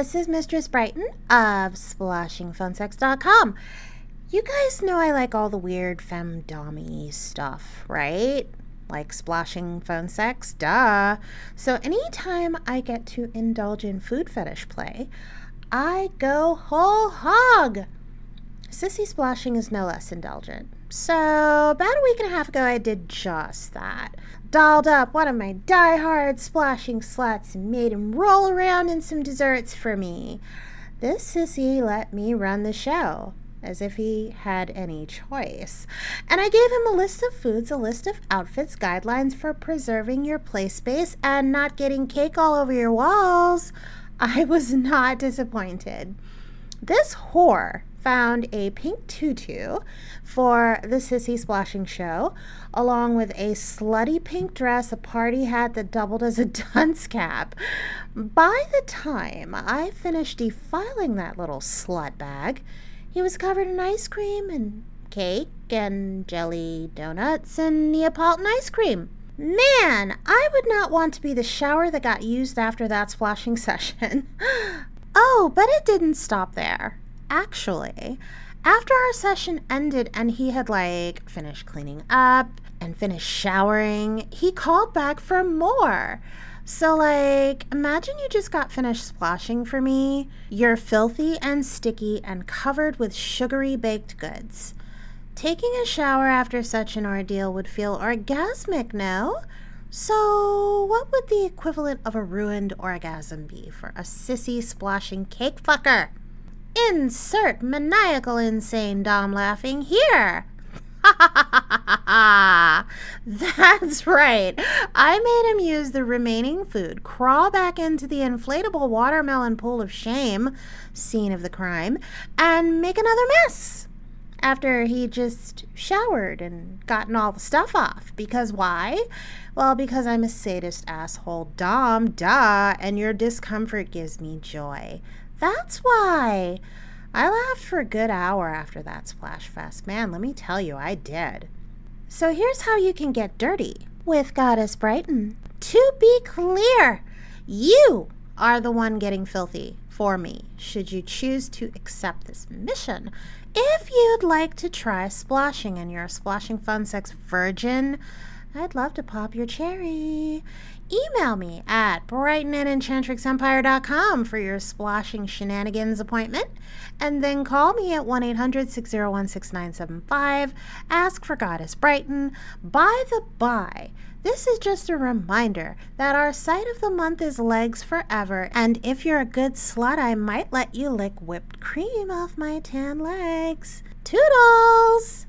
this is Mistress Brighton of SploshingPhoneSex.com. You guys know I like all the weird femdommy stuff, right? Like sploshing phone sex, duh. So anytime I get to indulge in food fetish play, I go whole hog. Sissy sploshing is no less indulgent. So, about a week and a half ago, I did just that. Dolled up one of my die-hard sploshing sluts and made him roll around in some desserts for me. This sissy let me run the show, as if he had any choice. And I gave him a list of foods, a list of outfits, guidelines for preserving your play space and not getting cake all over your walls. I was not disappointed. This whore found a pink tutu for the Sissy Sploshing Show, along with a slutty pink dress, a party hat that doubled as a dunce cap. By the time I finished defiling that little slut bag, he was covered in ice cream and cake and jelly donuts and Neapolitan ice cream. Man, I would not want to be the shower that got used after that sploshing session. oh, but it didn't stop there actually, after our session ended and he had like finished cleaning up and finished showering, he called back for more. So, like, imagine you just got finished sploshing for me. You're filthy and sticky and covered with sugary baked goods. Taking a shower after such an ordeal would feel orgasmic, no? So, what would the equivalent of a ruined orgasm be for a sissy sploshing cake fucker? Insert maniacal insane Dom laughing here. Ha ha ha ha ha! That's right. I made him use the remaining food, crawl back into the inflatable watermelon pool of shame, scene of the crime, and make another mess. After he just showered and gotten all the stuff off. Because why? Well, because I'm a sadist asshole Dom, duh, and your discomfort gives me joy. That's why. I laughed for a good hour after that splosh fest. Man, let me tell you, I did. So here's how you can get dirty with Goddess Brighton. To be clear, you are the one getting filthy for me, should you choose to accept this mission. If you'd like to try sploshing and you're a sploshing phone sex virgin, I'd love to pop your cherry. Email me at brighton at enchantrixempire.com for your sploshing shenanigans appointment, and then call me at 1 800 601 6975. Ask for Goddess Brighton. By the by, this is just a reminder that our site of the month is Legs Forever, and if you're a good slut, I might let you lick whipped cream off my tan legs. Toodles!